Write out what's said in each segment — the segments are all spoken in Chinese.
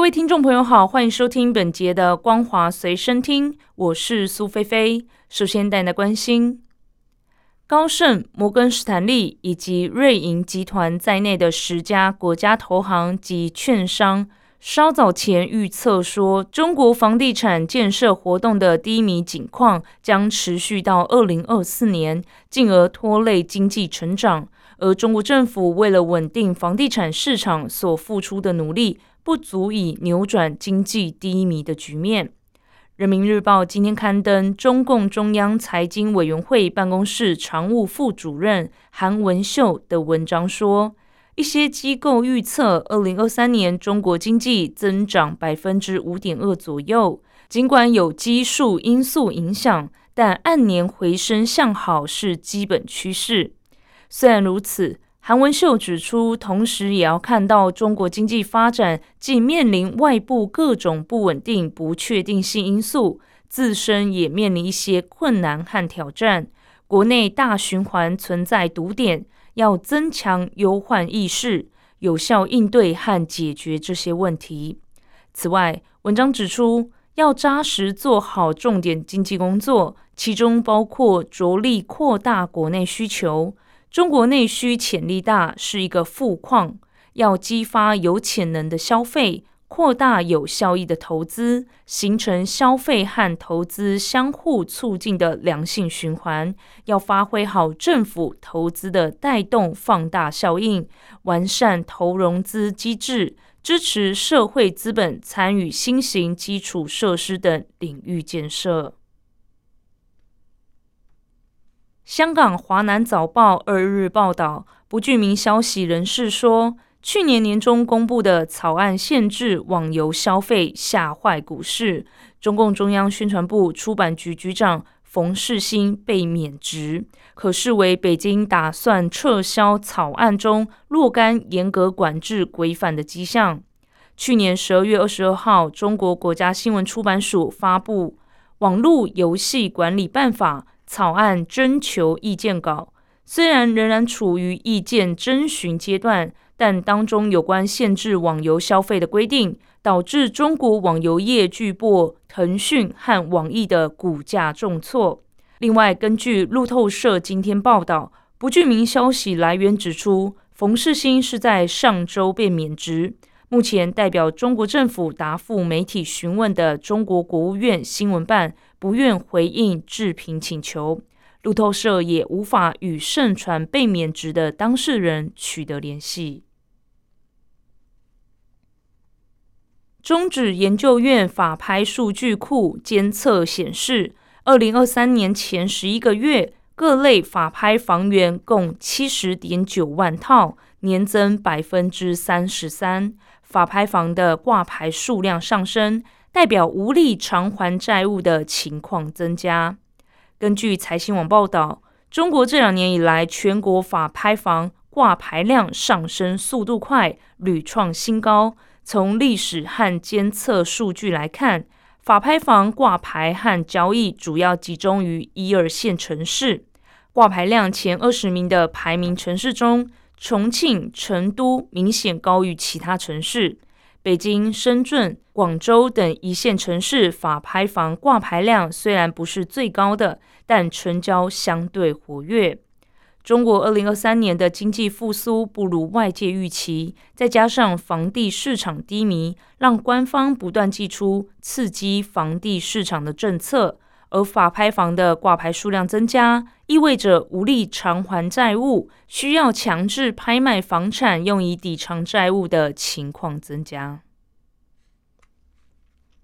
各位听众朋友好，欢迎收听本节的《光华随身听》，我是苏菲菲。首先带来关心，高盛、摩根士丹利以及瑞银集团在内的十家国家投行及券商，稍早前预测说，中国房地产建设活动的低迷景况将持续到二零二四年，进而拖累经济成长。而中国政府为了稳定房地产市场所付出的努力。不足以扭转经济低迷的局面。人民日报今天刊登中共中央财经委员会办公室常务副主任韩文秀的文章说，一些机构预测，二零二三年中国经济增长百分之五点二左右。尽管有基数因素影响，但按年回升向好是基本趋势。虽然如此。韩文秀指出，同时也要看到中国经济发展既面临外部各种不稳定、不确定性因素，自身也面临一些困难和挑战。国内大循环存在堵点，要增强忧患意识，有效应对和解决这些问题。此外，文章指出，要扎实做好重点经济工作，其中包括着力扩大国内需求。中国内需潜力大，是一个富矿，要激发有潜能的消费，扩大有效益的投资，形成消费和投资相互促进的良性循环。要发挥好政府投资的带动放大效应，完善投融资机制，支持社会资本参与新型基础设施等领域建设。香港华南早报二日报道，不具名消息人士说，去年年中公布的草案限制网游消费，吓坏股市。中共中央宣传部出版局局长冯世新被免职，可视为北京打算撤销草案中若干严格管制规范的迹象。去年十二月二十二号，中国国家新闻出版署发布《网络游戏管理办法》。草案征求意见稿虽然仍然处于意见征询阶段，但当中有关限制网游消费的规定，导致中国网游业巨擘腾讯和网易的股价重挫。另外，根据路透社今天报道，不具名消息来源指出，冯世新是在上周被免职。目前代表中国政府答复媒体询问的中国国务院新闻办。不愿回应置评请求，路透社也无法与盛传被免职的当事人取得联系。中指研究院法拍数据库监测显示，二零二三年前十一个月，各类法拍房源共七十点九万套，年增百分之三十三，法拍房的挂牌数量上升。代表无力偿还债务的情况增加。根据财新网报道，中国这两年以来，全国法拍房挂牌量上升速度快，屡创新高。从历史和监测数据来看，法拍房挂牌和交易主要集中于一二线城市。挂牌量前二十名的排名城市中，重庆、成都明显高于其他城市。北京、深圳、广州等一线城市法拍房挂牌量虽然不是最高的，但成交相对活跃。中国二零二三年的经济复苏不如外界预期，再加上房地市场低迷，让官方不断祭出刺激房地市场的政策。而法拍房的挂牌数量增加，意味着无力偿还债务，需要强制拍卖房产用以抵偿债务的情况增加。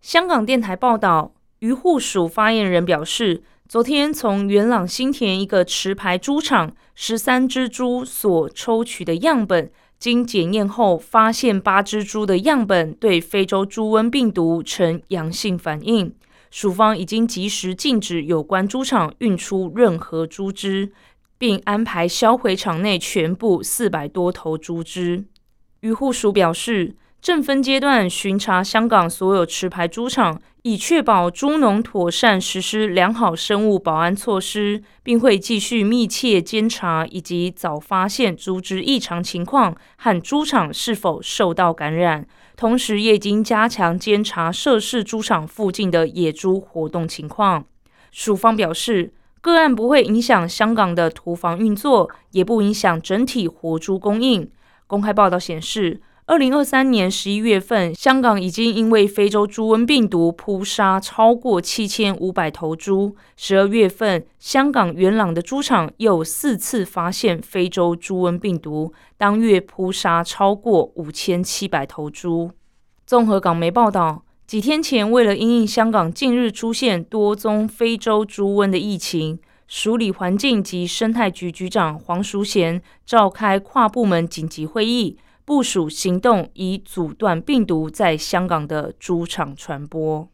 香港电台报道，渔护署发言人表示，昨天从元朗新田一个持牌猪场十三只猪所抽取的样本，经检验后，发现八只猪的样本对非洲猪瘟病毒呈阳性反应。署方已经及时禁止有关猪场运出任何猪只，并安排销毁场内全部四百多头猪只。渔护署表示。正分阶段巡查香港所有持牌猪场，以确保猪农妥善实施良好生物保安措施，并会继续密切监察以及早发现猪只异常情况和猪场是否受到感染。同时，也已经加强监察涉事猪场附近的野猪活动情况。署方表示，个案不会影响香港的屠房运作，也不影响整体活猪供应。公开报道显示。二零二三年十一月份，香港已经因为非洲猪瘟病毒扑杀超过七千五百头猪。十二月份，香港元朗的猪场又四次发现非洲猪瘟病毒，当月扑杀超过五千七百头猪。综合港媒报道，几天前，为了因应香港近日出现多宗非洲猪瘟的疫情，署理环境及生态局局长黄淑贤召开跨部门紧急会议。部署行动，以阻断病毒在香港的猪场传播。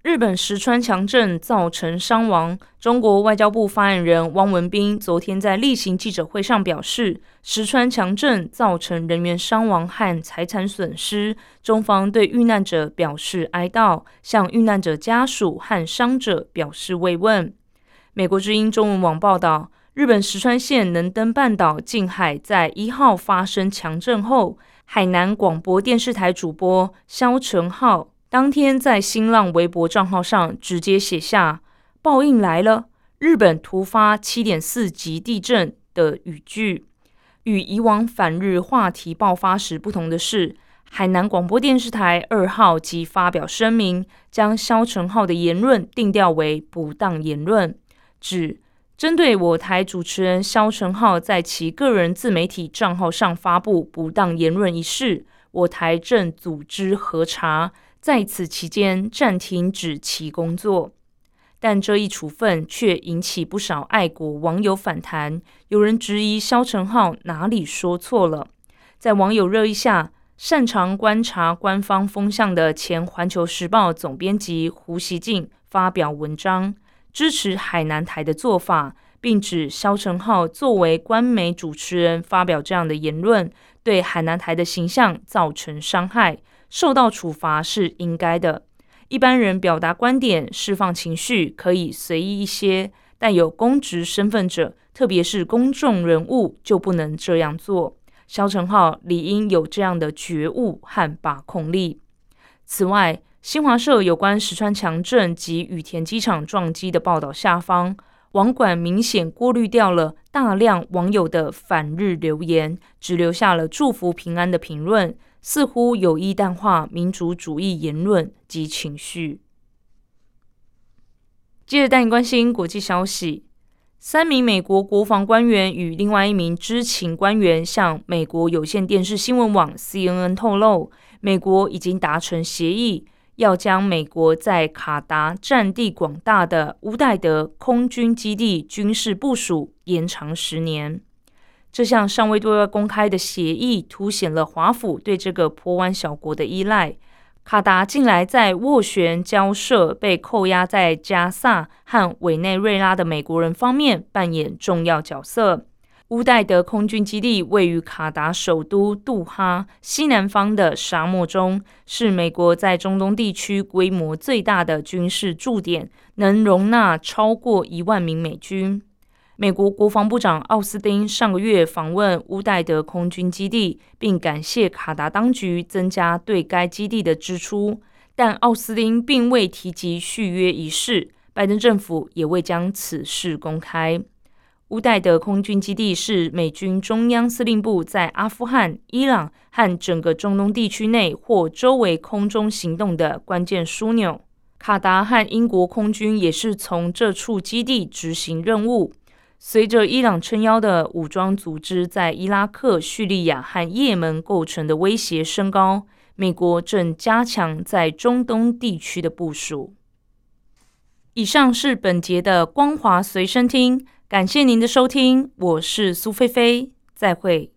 日本石川强震造成伤亡，中国外交部发言人汪文斌昨天在例行记者会上表示，石川强震造成人员伤亡和财产损失，中方对遇难者表示哀悼，向遇难者家属和伤者表示慰问。美国之音中文网报道。日本石川县能登半岛近海在一号发生强震后，海南广播电视台主播肖成浩当天在新浪微博账号上直接写下“报应来了，日本突发七点四级地震”的语句。与以往反日话题爆发时不同的是，海南广播电视台二号即发表声明，将肖成浩的言论定调为不当言论，指。针对我台主持人肖成浩在其个人自媒体账号上发布不当言论一事，我台正组织核查，在此期间暂停止其工作。但这一处分却引起不少爱国网友反弹，有人质疑肖成浩哪里说错了。在网友热议下，擅长观察官方风向的前《环球时报》总编辑胡锡进发表文章。支持海南台的做法，并指肖成浩作为官媒主持人发表这样的言论，对海南台的形象造成伤害，受到处罚是应该的。一般人表达观点、释放情绪可以随意一些，但有公职身份者，特别是公众人物，就不能这样做。肖成浩理应有这样的觉悟和把控力。此外，新华社有关石川强震及羽田机场撞击的报道下方，网管明显过滤掉了大量网友的反日留言，只留下了祝福平安的评论，似乎有意淡化民族主义言论及情绪。接着带你关心国际消息：三名美国国防官员与另外一名知情官员向美国有线电视新闻网 CNN 透露，美国已经达成协议。要将美国在卡达占地广大的乌代德空军基地军事部署延长十年。这项尚未对外公开的协议凸显了华府对这个坡湾小国的依赖。卡达近来在斡旋交涉被扣押在加萨和委内瑞拉的美国人方面扮演重要角色。乌代德空军基地位于卡达首都杜哈西南方的沙漠中，是美国在中东地区规模最大的军事驻点，能容纳超过一万名美军。美国国防部长奥斯汀上个月访问乌代德空军基地，并感谢卡达当局增加对该基地的支出，但奥斯汀并未提及续约一事。拜登政府也未将此事公开。乌代德空军基地是美军中央司令部在阿富汗、伊朗和整个中东地区内或周围空中行动的关键枢纽。卡达和英国空军也是从这处基地执行任务。随着伊朗撑腰的武装组织在伊拉克、叙利亚和也门构成的威胁升高，美国正加强在中东地区的部署。以上是本节的光华随身听。感谢您的收听，我是苏菲菲，再会。